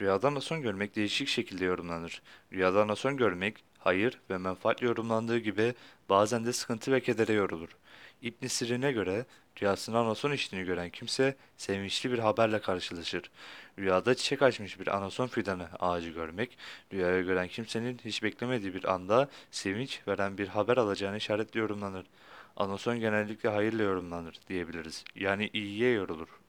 Rüyada anason görmek değişik şekilde yorumlanır. Rüyada anason görmek, hayır ve menfaatle yorumlandığı gibi bazen de sıkıntı ve kedere yorulur. İbn Sirin'e göre rüyasında anason içtiğini gören kimse sevinçli bir haberle karşılaşır. Rüyada çiçek açmış bir anason fidanı ağacı görmek, rüyaya gören kimsenin hiç beklemediği bir anda sevinç veren bir haber alacağını işaretli yorumlanır. Anason genellikle hayırla yorumlanır diyebiliriz. Yani iyiye yorulur.